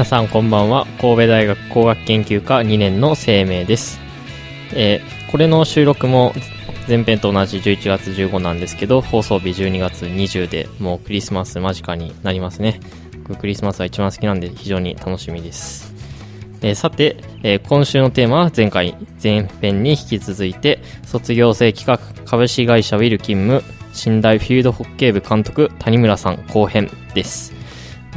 皆さんこんばんは。神戸大学工学研究科2年の生命です、えー、これの収録も前編と同じ11月15なんですけど放送日12月20でもうクリスマス間近になりますね。クリスマスは一番好きなんで非常に楽しみです、えー、さて、えー、今週のテーマは前回前編に引き続いて卒業生企画株式会社ウィル勤務寝台フィールドホッケー部監督谷村さん後編です。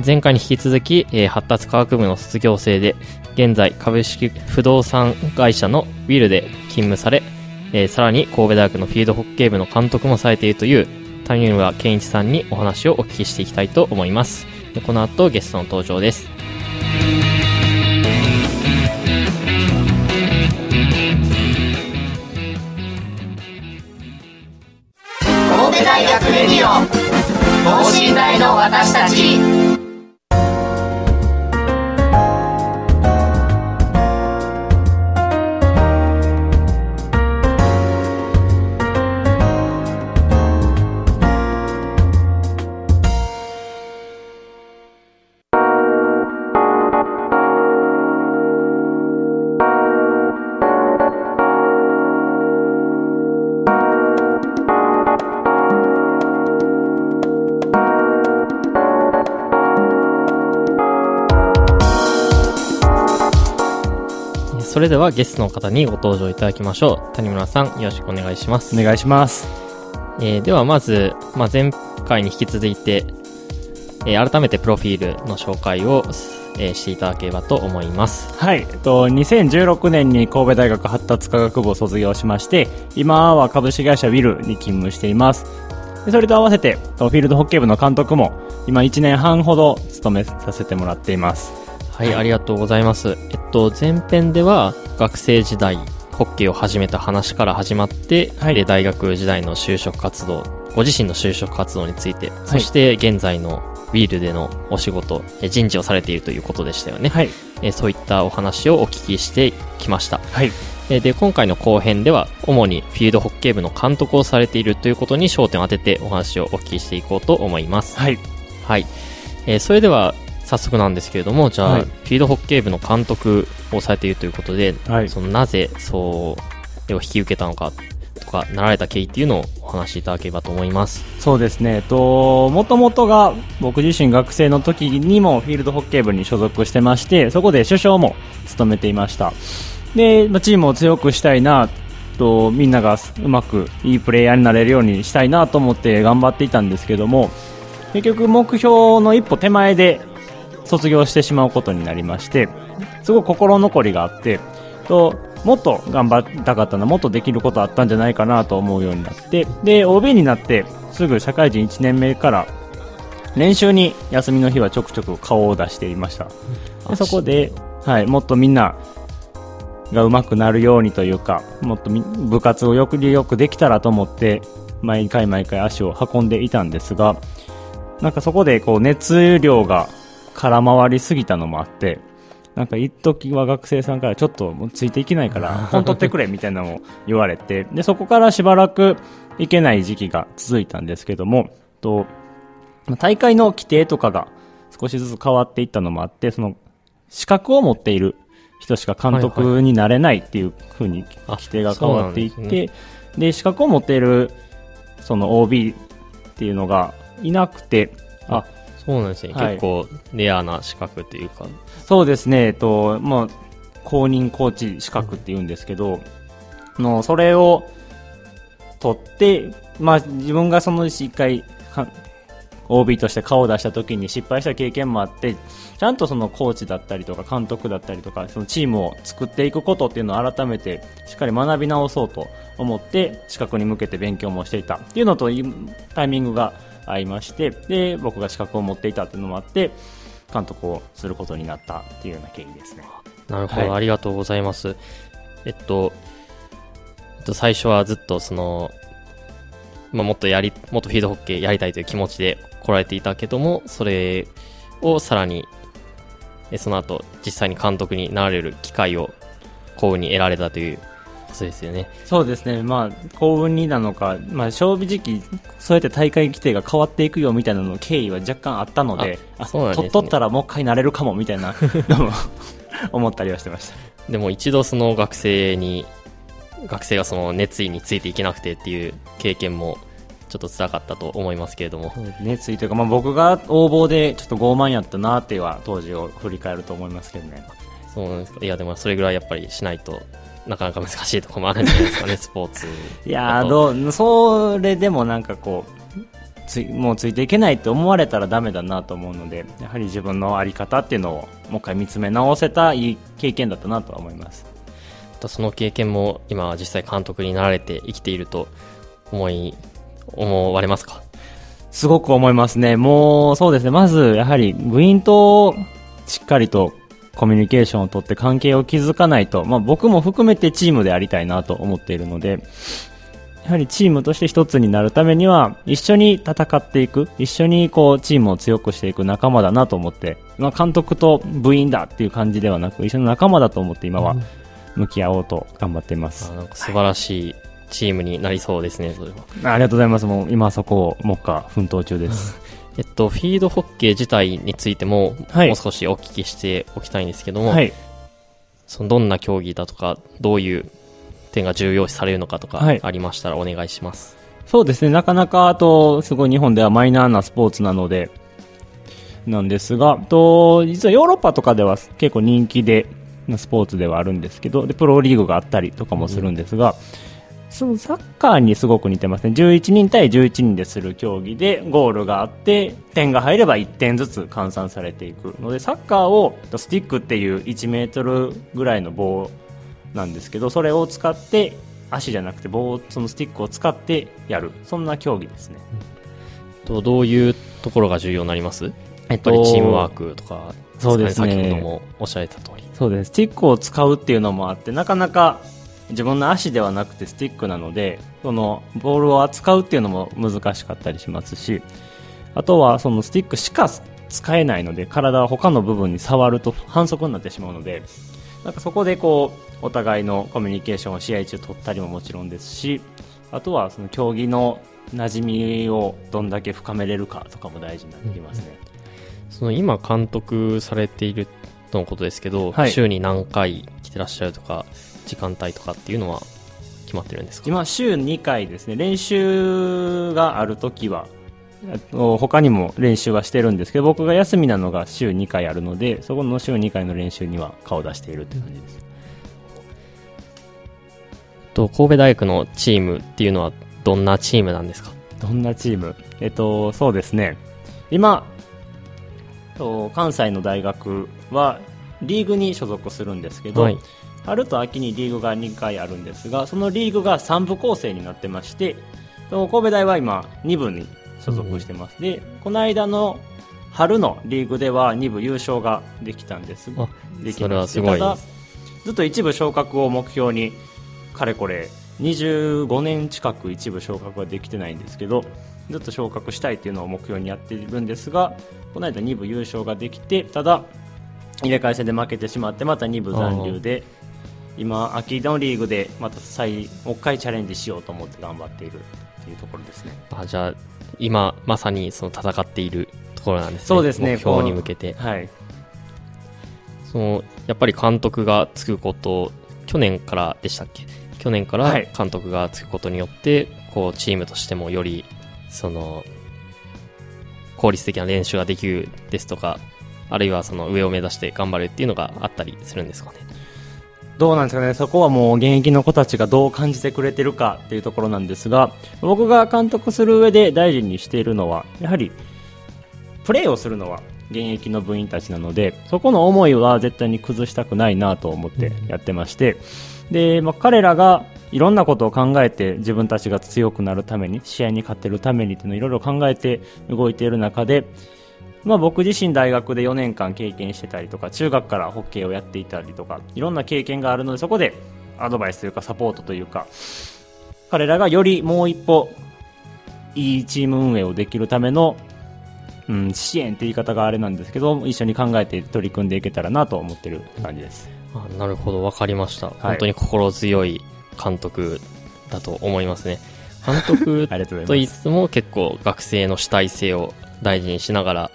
前回に引き続き、えー、発達科学部の卒業生で、現在株式不動産会社のウィルで勤務され、えー、さらに神戸大学のフィードホッケー部の監督もされているという谷村健一さんにお話をお聞きしていきたいと思います。この後ゲストの登場です。神戸大学レディオ等身大の私たちれではゲストの方にご登場いただきましょう。谷村さん、よろしくお願いします。お願いします。えー、ではまず、まあ、前回に引き続いて、えー、改めてプロフィールの紹介を、えー、していただければと思います。はい。えっと、2016年に神戸大学発達科学部を卒業しまして、今は株式会社ウィルに勤務しています。でそれと合わせて、フィールドホッケー部の監督も、今1年半ほど務めさせてもらっています。はい、ありがとうございます。えっと、前編では学生時代、ホッケーを始めた話から始まって、はい、で大学時代の就職活動、ご自身の就職活動について、はい、そして現在のウィールでのお仕事、人事をされているということでしたよね。はい、えそういったお話をお聞きしてきました。はい、で、今回の後編では、主にフィールドホッケー部の監督をされているということに焦点を当ててお話をお聞きしていこうと思います。はい。はい。えー、それでは、早速なんですけれども、じゃあ、はい、フィードホッケー部の監督をされているということで、はい、そのなぜそうを引き受けたのかとか、なられた経緯っていうのをお話しいただければと思います。そうですね、えっと、もともとが僕自身学生の時にもフィールドホッケー部に所属してまして、そこで首相も務めていました。で、まあ、チームを強くしたいなと、みんながうまくいいプレイヤーになれるようにしたいなと思って頑張っていたんですけども、結局目標の一歩手前で卒業してしまうことになりまして、すごい心残りがあって、と、もっと頑張りたかったな、もっとできることあったんじゃないかなと思うようになって、で、OB になって、すぐ社会人1年目から、練習に休みの日はちょくちょく顔を出していました。でそこで、はい、もっとみんなが上手くなるようにというか、もっと部活をよくよくできたらと思って、毎回毎回足を運んでいたんですが、なんかそこでこう熱量が空回りすぎたのもあって、なんか一時は学生さんからちょっとついていけないから 本取ってくれみたいなのを言われて、で、そこからしばらくいけない時期が続いたんですけども、と、大会の規定とかが少しずつ変わっていったのもあって、その資格を持っている人しか監督になれないっていうふうに規定が変わっていって、で、ね、資格を持っているその OB っていうのがいなくて、あ、そうなんですね、はい、結構レアな資格というか。そうですね、えっとまあ、公認コーチ資格っていうんですけど、のそれを取って、まあ自分がその一回、か OB として顔を出した時に失敗した経験もあって、ちゃんとそのコーチだったりとか監督だったりとか、そのチームを作っていくことっていうのを改めてしっかり学び直そうと思って、資格に向けて勉強もしていた。っていうのといタイミングが合いまして、で、僕が資格を持っていたっていうのもあって、監督をすることになったっていうような経緯ですね。なるほど、はいありがとうございます。えっと、えっと、最初はずっとその、まあ、もっとやり、もっとフィードホッケーやりたいという気持ちで来られていたけども、それをさらに、えその後、実際に監督になられる機会を幸運に得られたということですよね。そうですね、まあ、幸運になのか、まあ、正直、そうやって大会規定が変わっていくよみたいなの経緯は若干あったので、あそうなんですね取っとったらもう一回なれるかもみたいな のも思ったりはしてました。でも一度その学生に、学生がその熱意についていけなくてっていう経験もちょっと辛かったと思いますけれども。ね、ついていうか、まあ、僕が応募でちょっと傲慢やったなっては当時を振り返ると思いますけどね。そうなんですか。いや、でもそれぐらいやっぱりしないとなかなか難しいところもあるんじゃないですかね、スポーツ。いやどう、それでもなんかこう、ついもうついていけないって思われたらダメだなと思うので、やはり自分のあり方っていうのをもう一回見つめ直せたいい経験だったなとは思います。その経験も今実際監督になられて生きていると思い、思われますか？すごく思いますね。もう、そうですね。まず、やはり、部員としっかりとコミュニケーションをとって関係を築かないと、まあ僕も含めてチームでありたいなと思っているので、やはりチームとして一つになるためには、一緒に戦っていく、一緒にこう、チームを強くしていく仲間だなと思って、まあ監督と部員だっていう感じではなく、一緒の仲間だと思って今は向き合おうと頑張っています。あなんか素晴らしいチームになりそうですね、それは。ありがとうございます。もう今そこを目下奮闘中です。えっと、フィードホッケー自体についても、はいもう少しお聞きしておきたいんですけども、はい。そのどんな競技だとか、どういう点が重要視されるのかとかはいありましたらお願いします。そうですね、なかなか、あと、すごい日本ではマイナーなスポーツなので、なんですが、と、実はヨーロッパとかでは結構人気で、なスポーツではあるんですけど、で、プロリーグがあったりとかもするんですが、そのサッカーにすごく似てますね。11人対11人でする競技で、ゴールがあって、点が入れば1点ずつ換算されていくので、サッカーを、スティックっていう1メートルぐらいの棒なんですけど、それを使って、足じゃなくて棒を、そのスティックを使ってやる。そんな競技ですね。とどういうところが重要になります？やっぱりチームワークとか、そうですね先ほどもおっしゃられた通り。そうです。スティックを使うっていうのもあって、なかなか自分の足ではなくてスティックなので、そのボールを扱うっていうのも難しかったりしますし、あとはそのスティックしか使えないので、体は他の部分に触ると反則になってしまうので、なんかそこでこう、お互いのコミュニケーションを試合中取ったりももちろんですし、あとはその競技の馴染みをどんだけ深めれるかとかも大事になってきますね。その今監督されているとのことですけど、はい週に何回来てらっしゃるとか、時間帯とかっていうのは決まってるんですか？今週2回ですね。練習があるときは他にも練習はしてるんですけど僕が休みなのが週2回あるのでそこの週2回の練習には顔を出しているっていう感じです。と神戸大学のチームっていうのはどんなチームなんですか？どんなチーム？えっとそうですね。今と関西の大学はリーグに所属するんですけど、はい。春と秋にリーグが2回あるんですがそのリーグが3部構成になってましてと神戸大は今2部に所属してます、でこの間の春のリーグでは2部優勝ができたんですあできそれはまただすごいです。ずっと一部昇格を目標にかれこれ25年近く一部昇格はできてないんですけどずっと昇格したいっていうのを目標にやっているんですがこの間2部優勝ができてただ入れ替え戦で負けてしまってまた2部残留で今秋のリーグでまた再もう一回チャレンジしようと思って頑張っているっていうところですね。あじゃあ、今まさにその戦っているところなんですね。そうですね。目標に向けて。はい。その、やっぱり監督がつくこと、去年からでしたっけ？去年からはい。監督がつくことによって、こう、チームとしてもより、その、効率的な練習ができるですとか、あるいはその上を目指して頑張るっていうのがあったりするんですかね。どうなんですかね、そこはもう現役の子たちがどう感じてくれてるかっていうところなんですが、僕が監督する上で大事にしているのは、やはり、プレーをするのは現役の部員たちなので、そこの思いは絶対に崩したくないなと思ってやってまして、で、まあ、彼らがいろんなことを考えて自分たちが強くなるために、試合に勝てるためにっていうのをいろいろ考えて動いている中で、まあ、僕自身大学で4年間経験してたりとか中学からホッケーをやっていたりとかいろんな経験があるのでそこでアドバイスというかサポートというか彼らがよりもう一歩いいチーム運営をできるための、うん、支援って言い方があれなんですけど一緒に考えて取り組んでいけたらなと思ってる感じですあなるほど、わかりました。い本当に心強い監督だと思いますね。監督といつも結構学生の主体性を大事にしながら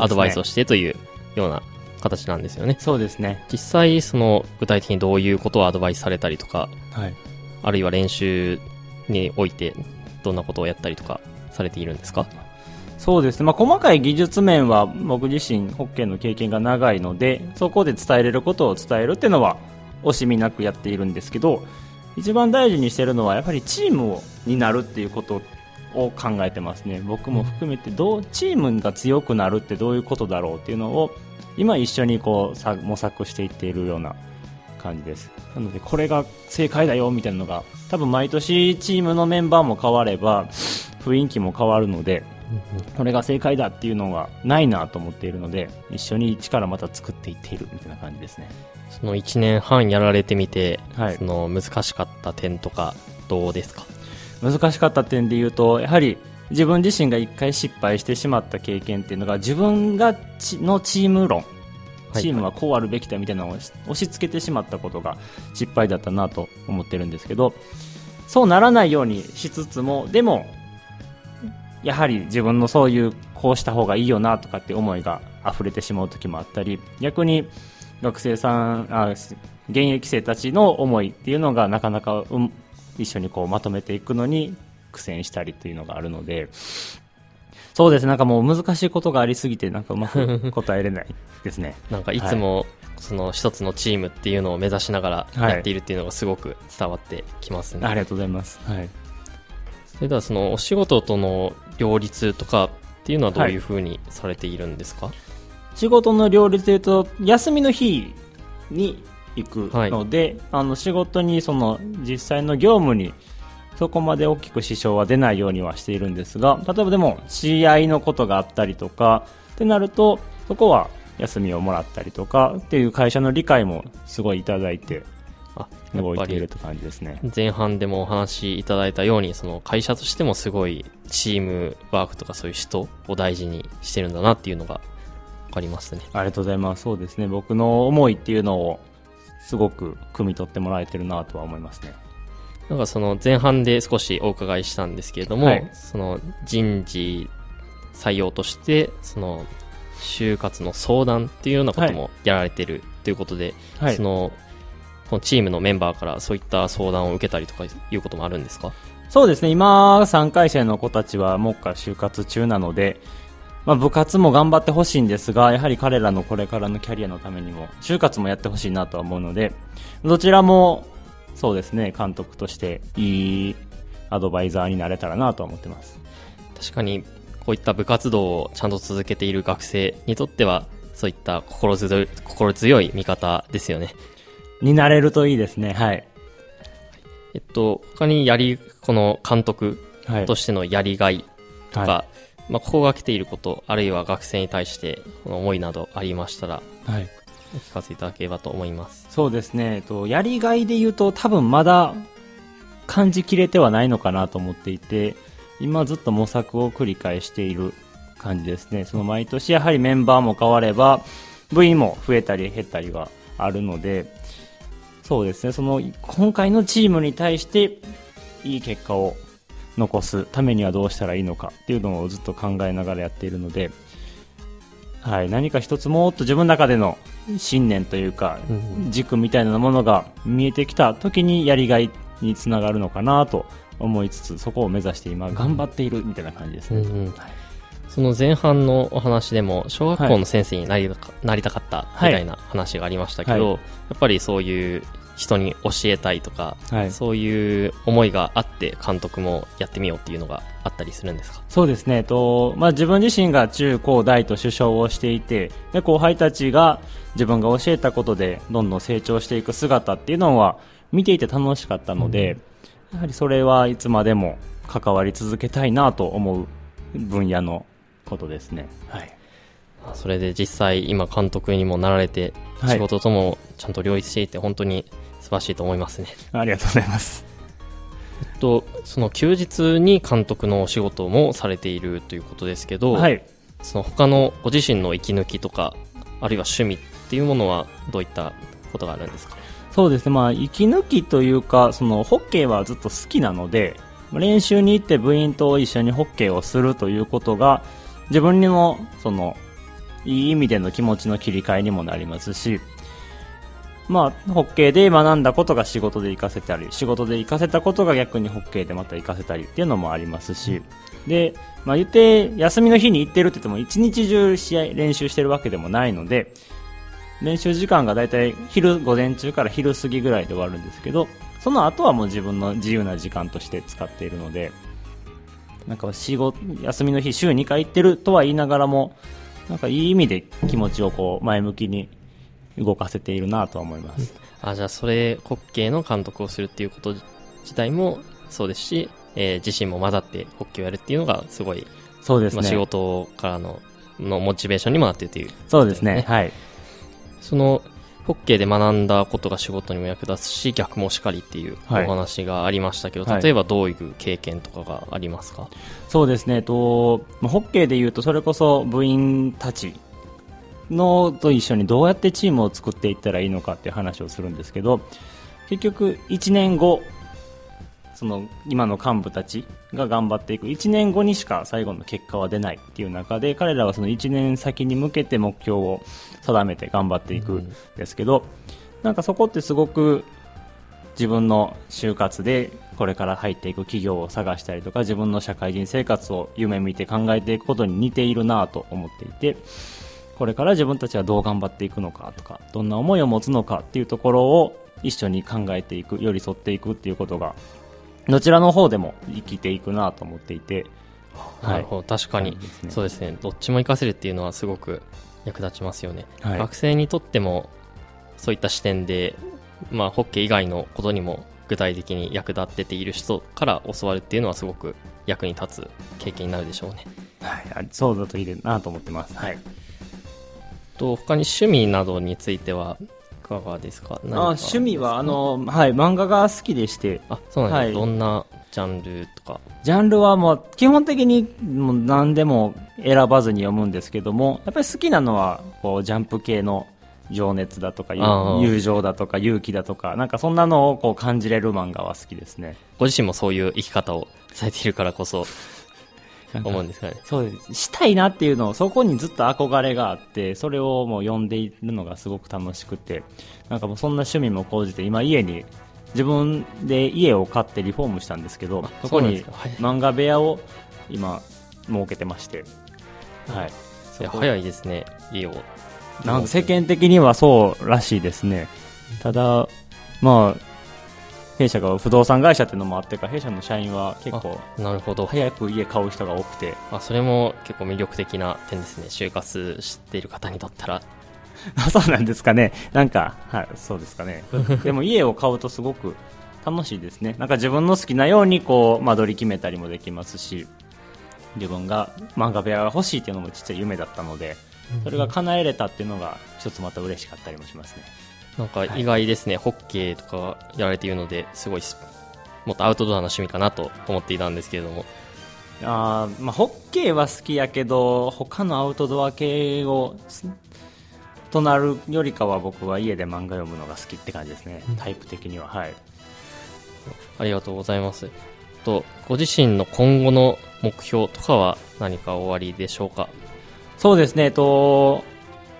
アドバイスをしてというような形なんですよね。そうですね。実際、その具体的にどういうことをアドバイスされたりとか、はい。あるいは練習においてどんなことをやったりとかされているんですか？そうですね、まあ、細かい技術面は僕自身ホッケーの経験が長いのでそこで伝えれることを伝えるっていうのは惜しみなくやっているんですけど一番大事にしてるのはやっぱりチームをになるっていうことを考えてますね。僕も含めてどうチームが強くなるってどういうことだろうっていうのを今一緒にこうさ模索していっているような感じです。なのでこれが正解だよみたいなのが多分毎年チームのメンバーも変われば雰囲気も変わるのでこれが正解だっていうのがないなと思っているので一緒に一からまた作っていっているみたいな感じですね。その1年半やられてみて、はい。その難しかった点とかどうですか？難しかった点で言うとやはり自分自身が一回失敗してしまった経験っていうのが自分がちのチーム論はい。チームはこうあるべきだみたいなのを押し付けてしまったことが失敗だったなと思ってるんですけどそうならないようにしつつもでもやはり自分のそういうこうした方がいいよなとかって思いが溢れてしまう時もあったり逆に学生さんあ現役生たちの思いっていうのがなかなか、うん、一緒にこうまとめていくのに苦戦したりっていうのがあるのでそうですなんかもう難しいことがありすぎてなんかうまく答えれないですね。なんかいつも、その一つのチームっていうのを目指しながらはいやっているっていうのがすごく伝わってきますね。ありがとうございます、はい、それではそのお仕事との両立とかっていうのはどういうふうにされているんですか、仕事の両立でいうと休みの日に行くので、あの仕事にその実際の業務にそこまで大きく支障は出ないようにはしているんですが例えばでも試合のことがあったりとかってなるとそこは休みをもらったりとかっていう会社の理解もすごいいただいて動いているって感じですね。前半でもお話しいただいたようにその会社としてもすごいチームワークとかそういう人を大事にしてるんだなっていうのが分かりますね。ありがとうございます。そうですね。僕の思いっていうのをすごく汲み取ってもらえてるなとは思いますね。なんかその前半で少しお伺いしたんですけれども、はい。その人事採用としてその就活の相談っていうようなこともやられてるということで、はい。そのこのチームのメンバーからそういった相談を受けたりとかいうこともあるんですか？そうですね、今、3回生の子たちは目下就活中なので、まあ、部活も頑張ってほしいんですが、やはり彼らのこれからのキャリアのためにも、就活もやってほしいなとは思うので、どちらも、そうですね、監督としていいアドバイザーになれたらなとは思ってます。確かにこういった部活動をちゃんと続けている学生にとってはそういった心強い心強い味方ですよね。になれるといいですね、はい。えっと、他にやり、この監督はい。としてのやりがいとか、はまあ、ここが来ていること、あるいは学生に対してこの思いなどありましたら、はい。お聞かせいただければと思います。そうですね、えっと、やりがいで言うと多分まだ感じきれてはないのかなと思っていて、今ずっと模索を繰り返している感じですね。その毎年やはりメンバーも変われば、部員も増えたり減ったりはあるので、そうですね、その今回のチームに対していい結果を残すためにはどうしたらいいのかっていうのをずっと考えながらやっているので、はい、何か一つもっと自分の中での信念というか、軸みたいなものが見えてきた時にやりがいにつながるのかなと思いつつそこを目指して今頑張っているみたいな感じですね、うんうん。その前半のお話でも小学校の先生になり,、なりたかったみたいな話がありましたけど、はい。やっぱりそういう人に教えたいとか、はい。そういう思いがあって監督もやってみようっていうのがあったりするんですか？そうですね、えっとまあ、自分自身が中高大と首相をしていてで後輩たちが自分が教えたことでどんどん成長していく姿っていうのは見ていて楽しかったので、やはりそれはいつまでも関わり続けたいなと思う分野のことですね。はい。それで実際今監督にもなられてはい。仕事ともちゃんと両立していて本当に素晴らしいと思いますね。ありがとうございます。えっと、その休日に監督のお仕事もされているということですけど、はいその他のご自身の息抜きとかあるいは趣味っていうものはどういったことがあるんですか？そうですね、まあ、息抜きというか、その、ホッケーはずっと好きなので、練習に行って部員と一緒にホッケーをするということが、自分にも、その、いい意味での気持ちの切り替えにもなりますし、まあ、ホッケーで学んだことが仕事で活かせたり、仕事で活かせたことが逆にホッケーでまた活かせたりっていうのもありますし、で、まあ言って、休みの日に行ってるって言っても、一日中試合、練習してるわけでもないので、練習時間がだいたい昼、午前中から昼過ぎぐらいで終わるんですけど、その後はもう自分の自由な時間として使っているので、なんか仕事、休みの日週2回行ってるとは言いながらも、なんかいい意味で気持ちをこう前向きに動かせているなとは思います。あじゃあそれホッケーの監督をするっていうこと自体もそうですし、えー自身も混ざってホッケーをやるっていうのがすごい、まあ、そうですね。仕事からののモチベーションにもなっているというそうですね。はい。そのホッケーで学んだことが仕事にも役立つし逆もしかりっていうおはい話がありましたけど、はい例えばどういう経験とかがありますか、そうですね、と、まあホッケーで言うと、それこそ部員たちのと一緒にどうやってチームを作っていったらいいのかっていう話をするんですけど、結局、1年後、その今の幹部たちが頑張っていく。1年後にしか最後の結果は出ないっていう中で彼らはその1年先に向けて目標を定めて頑張っていくんですけど、なんかそこってすごく自分の就活でこれから入っていく企業を探したりとか自分の社会人生活を夢見て考えていくことに似ているなと思っていてこれから自分たちはどう頑張っていくのかとかどんな思いを持つのかっていうところを一緒に考えていく寄り添っていくっていうことがどちらの方でも生きていくなと思っていて、なるほど。確かに。そうですねそうですね。どっちも活かせるっていうのはすごく役立ちますよね、はい。学生にとってもそういった視点で、まあ、ホッケー以外のことにも具体的に役立ってている人から教わるっていうのはすごく役に立つ経験になるでしょうね。はい、あそうだといいなと思ってます。はいと他に趣味などについてはいかがですか？あ趣味はあの、はい、漫画が好きでして。あそうなんです、はい。どんなジャンルとか？ジャンルはもう基本的にもう何でも選ばずに読むんですけどもやっぱり好きなのはこうジャンプ系の情熱だとか友情だとか勇気だとかなんかそんなのをこう感じれる漫画は好きですね。ご自身もそういう生き方をされているからこそ思うんですかね。そうですしたいなっていうのをそこにずっと憧れがあってそれをもう読んでいるのがすごく楽しくてなんかもうそんな趣味も講じて今家に自分で家を買ってリフォームしたんですけどあそこに漫画部屋を今設けてましてはい。いや早いですね家を。なんか世間的にはそうらしいですね。ただまあ弊社が不動産会社っていうのもあってか弊社の社員は結構なるほど早く家買う人が多くてあそれも結構魅力的な点ですね就活している方にとったらあ そうなんですかね。なんか、はい、そうですかね。でも家を買うとすごく楽しいですね。なんか自分の好きなようにこう、間取り決めたりもできますし、自分が漫画部屋が欲しいっていうのもちっちゃい夢だったので、それが叶えれたっていうのが一つまた嬉しかったりもしますね。なんか意外ですね、ホッケーとかやられているのですごいすもっとアウトドアな趣味かなと思っていたんですけれども。あーまあ、ホッケーは好きやけど、他のアウトドア系を、すとなるよりかは僕は家で漫画読むのが好きって感じですね。タイプ的には。はい。ありがとうございます。とご自身の今後の目標とかは何かおありでしょうか？そうですね、と、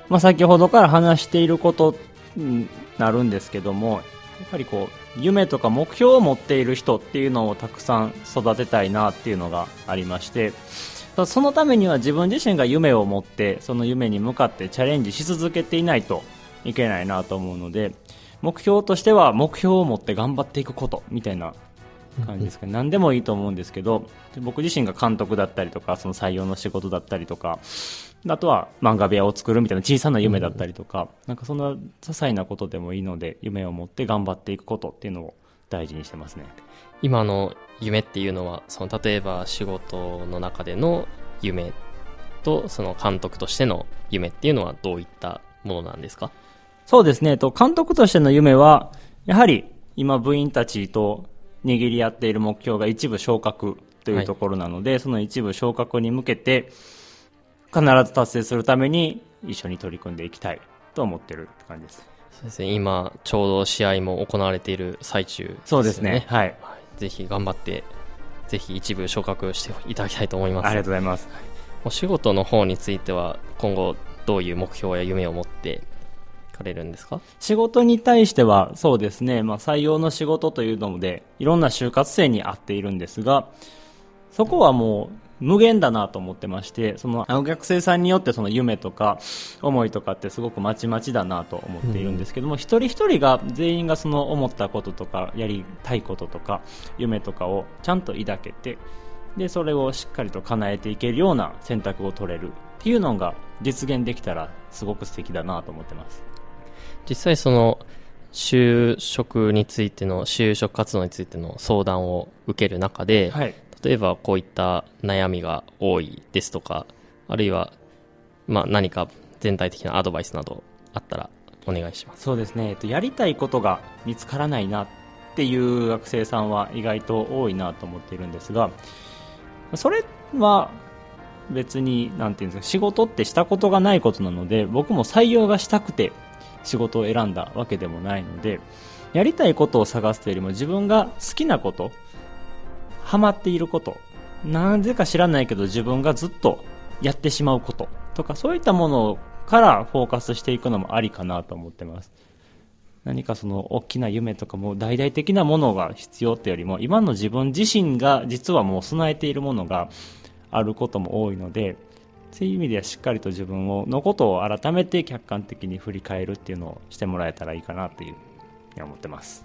まあ、先ほどから話していることになるんですけども、やっぱりこう、夢とか目標を持っている人っていうのをたくさん育てたいなっていうのがありまして、そのためには自分自身が夢を持って、その夢に向かってチャレンジし続けていないといけないなと思うので、目標としては目標を持って頑張っていくことみたいな感じですかね、何でもいいと思うんですけどで僕自身が監督だったりとかその採用の仕事だったりとかあとは漫画部屋を作るみたいな小さな夢だったりとか、なんかそんな些細なことでもいいので夢を持って頑張っていくことっていうのを大事にしてますね。今の夢っていうのは、その例えば仕事の中での夢と、その監督としての夢っていうのはどういったものなんですか？そうですね、えっと、監督としての夢は、やはり今部員たちと握り合っている目標が一部昇格というところなので、その一部昇格に向けて、必ず達成するために一緒に取り組んでいきたいと思ってる感じです。そうですね、今、ちょうど試合も行われている最中ね。そうですね。はい。はいぜひ頑張って、ぜひ一部昇格していただきたいと思います。ありがとうございます。お仕事の方については、今後どういう目標や夢を持っていかれるんですか？仕事に対しては、そうですね、まあ、採用の仕事というので、いろんな就活生に合っているんですが、そこはもう無限だなと思ってまして、その、学生さんによってその夢とか思いとかってすごくまちまちだなと思っているんですけども、一人一人が全員がその思ったこととか、やりたいこととか、夢とかをちゃんと抱けて、で、それをしっかりと叶えていけるような選択を取れるっていうのが実現できたらすごく素敵だなと思ってます。実際その、就職についての、就職活動についての相談を受ける中で、はい。例えばこういった悩みが多いですとか、あるいは、まあ何か全体的なアドバイスなどあったらお願いします。そうですね、えっと、やりたいことが見つからないなっていう学生さんは意外と多いなと思っているんですがそれは別になんていうんですか仕事ってしたことがないことなので僕も採用がしたくて仕事を選んだわけでもないのでやりたいことを探すというよりも自分が好きなことハマっていることなぜか知らないけど自分がずっとやってしまうこととかそういったものからフォーカスしていくのもありかなと思ってます。何かその大きな夢とかも大々的なものが必要ってよりも今の自分自身が実はもう備えているものがあることも多いのでそういう意味ではしっかりと自分をのことを改めて客観的に振り返るっていうのをしてもらえたらいいかなというふうに思ってます。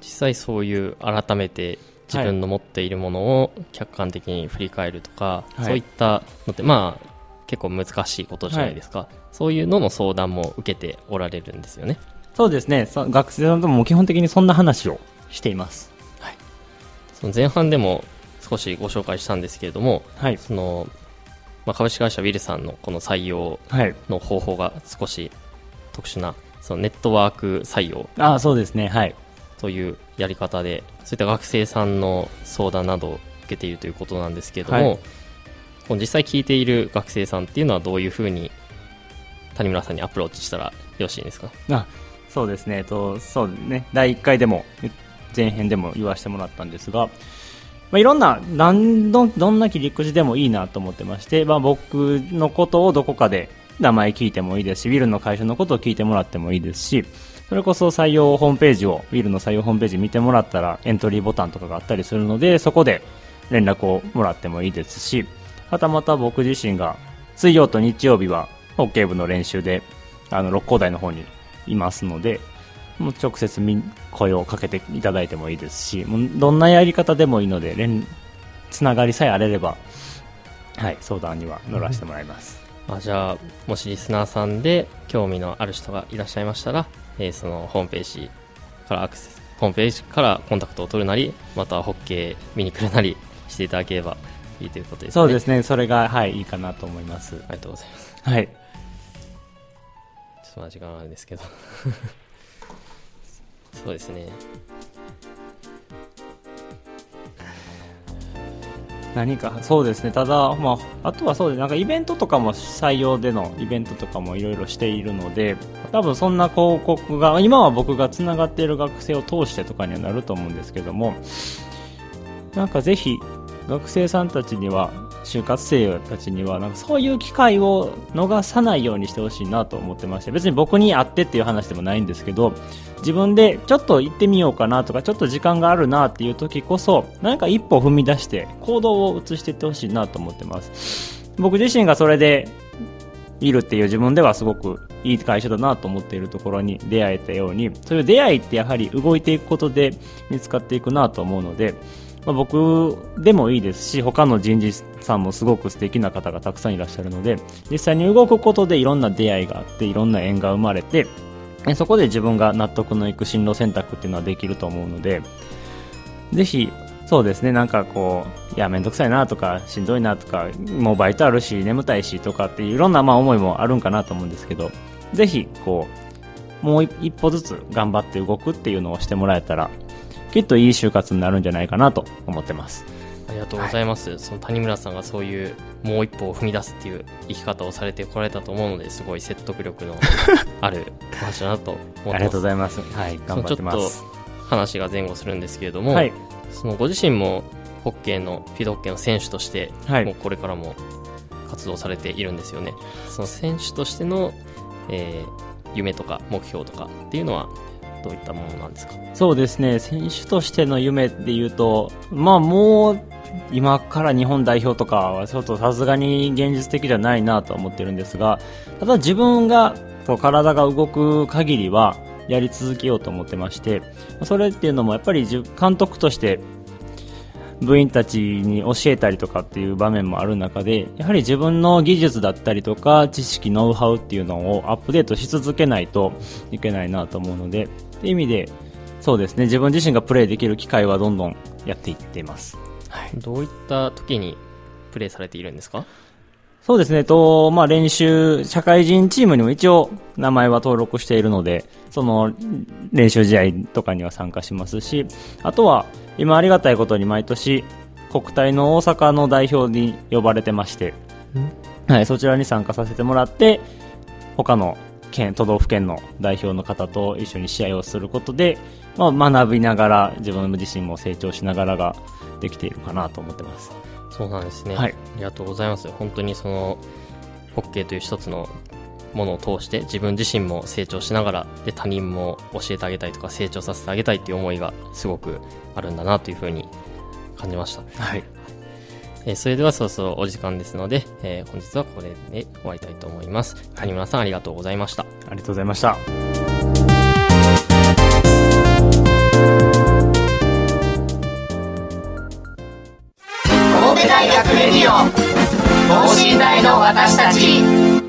実際そういう改めて自分の持っているものを客観的に振り返るとか、はい。そういったのってまあ結構難しいことじゃないですか、そういうのの相談も受けておられるんですよね。そうですね。そ学生さんとも基本的にそんな話をしています。その前半でも少しご紹介したんですけれどもはい。その、まあ、株式会社ウィルさんのこの採用はい。の方法が少し特殊なそのネットワーク採用ああそうですね。はい。というやり方でそういった学生さんの相談などを受けているということなんですけれども、はい。この実際聞いている学生さんっていうのはどういうふうに谷村さんにアプローチしたらよろしいですか？あそうですね、えっと、そうね、第1回でも、前編でも言わせてもらったんですが、まあ、いろんな、なんどんどんな切り口でもいいなと思ってまして、まあ、僕のことをどこかで名前聞いてもいいですし、ウィルの会社のことを聞いてもらってもいいですし、それこそ採用ホームページを、ウィルの採用ホームページ見てもらったら、エントリーボタンとかがあったりするので、そこで連絡をもらってもいいですし、はたまた僕自身が、水曜と日曜日は、ホッケー部の練習で、あの、六甲台の方にいますので、もう直接み声をかけていただいてもいいですし、もうどんなやり方でもいいので、連つながりさえあれれば、はい、相談には乗らせてもらいます。あじゃあもしリスナーさんで興味のある人がいらっしゃいましたら、えーそのホームページからアクセスホームページからコンタクトを取るなりまたはホッケー見に来るなりしていただければいいということですねそうですね、それが、はい、いいかなと思います。ありがとうございますはい。ちょっとまだ時間はあるんですけどそうですね。何か、そうですね、ただ、まあ、あとはそうです、なんかイベントとかも採用でのイベントとかもいろいろしているので、多分そんな広告が、今は僕がつながっている学生を通してとかにはなると思うんですけども、なんかぜひ、学生さんたちには、就活生たちには、なんかそういう機会を逃さないようにしてほしいなと思ってまして、別に僕に会ってっていう話でもないんですけど、自分でちょっと行ってみようかなとか、ちょっと時間があるなっていう時こそ、何か一歩踏み出して行動を移していってほしいなと思ってます。僕自身がそれで、いるっていう自分ではすごくいい会社だなと思っているところに出会えたように、そういう出会いってやはり動いていくことで見つかっていくなと思うので、まあ、僕でもいいですし、他の人事さんもすごく素敵な方がたくさんいらっしゃるので、実際に動くことでいろんな出会いがあって、いろんな縁が生まれて、そこで自分が納得のいく進路選択っていうのはできると思うので、ぜひ、そうですね、なんかこう、いや、めんどくさいなとか、しんどいなとか、もうバイトあるし、眠たいしとかっていろんなまあ思いもあるんかなと思うんですけど、ぜひ、こう、もう一歩ずつ頑張って動くっていうのをしてもらえたら、きっといい就活になるんじゃないかなと思ってます。ありがとうございます、はい、その谷村さんがそういうもう一歩を踏み出すっていう生き方をされてこられたと思うのですごい説得力の ある話だなと思ってます。ありがとうございます。はい頑張ってます。ちょっと話が前後するんですけれども、はい、そのご自身もホッケーのフィードホッケーの選手として、はい、もうこれからも活動されているんですよね。その選手としての、えー、夢とか目標とかっていうのはどういったものなんですか？そうですね。選手としての夢でいうとまあもう今から日本代表とかはちょっとさすがに現実的じゃないなと思ってるんですがただ自分がこう体が動く限りはやり続けようと思ってましてそれっていうのもやっぱり監督として部員たちに教えたりとかっていう場面もある中でやはり自分の技術だったりとか知識ノウハウっていうのをアップデートし続けないといけないなと思うのでって意味でそうですね。自分自身がプレーできる機会はどんどんやっていっています、はい、どういった時にプレーされているんですか？そうですね、と、まあ、練習、社会人チームにも一応名前は登録しているので、その練習試合とかには参加しますし、あとは今ありがたいことに毎年国体の大阪の代表に呼ばれてまして、はい、そちらに参加させてもらって、他の県、都道府県の代表の方と一緒に試合をすることで、まあ、学びながら自分自身も成長しながらができているかなと思ってます。そうなんですね。はい。ありがとうございます。本当にその、ホッケーという一つのものを通して自分自身も成長しながらで他人も教えてあげたいとか成長させてあげたいっていう思いがすごくあるんだなというふうに感じました。はい。えー、それではそろそろお時間ですので、えー、本日はこれで終わりたいと思います。谷村さんありがとうございました。ありがとうございました。神戸大学レディオ等身大の私たち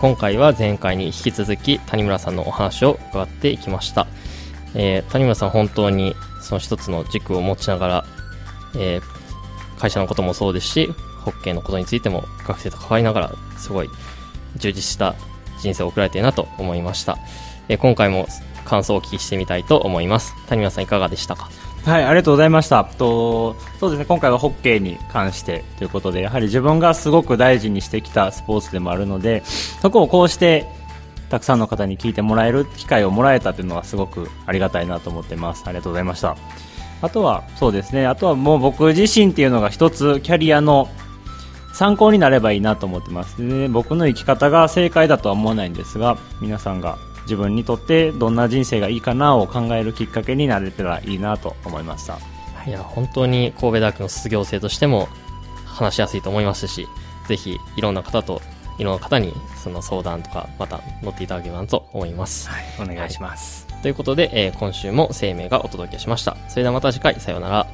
今回は前回に引き続き谷村さんのお話を伺っていきました、えー、谷村さん本当にその一つの軸を持ちながら、えー、会社のこともそうですしホッケーのことについても学生と関わりながらすごい充実した人生を送られているなと思いました、え今回も感想をお聞きしてみたいと思います。谷村さんいかがでしたか？はい、ありがとうございました。と、そうですね、今回はホッケーに関してということで、やはり自分がすごく大事にしてきたスポーツでもあるので、そこをこうして、たくさんの方に聞いてもらえる機会をもらえたというのはすごくありがたいなと思ってます。ありがとうございました。あとは、そうですね、あとはもう僕自身っていうのが一つキャリアの参考になればいいなと思ってます。で僕の生き方が正解だとは思わないんですが、皆さんが自分にとってどんな人生がいいかなを考えるきっかけになれたらいいなと思いました。い。や本当に神戸大学の卒業生としても話しやすいと思いますしぜひいろんな方といろんな方にその相談とかまた乗っていただければと思います、はい、お願いします、はい、ということで、えー、今週も生命がお届けしました。それではまた次回。さようなら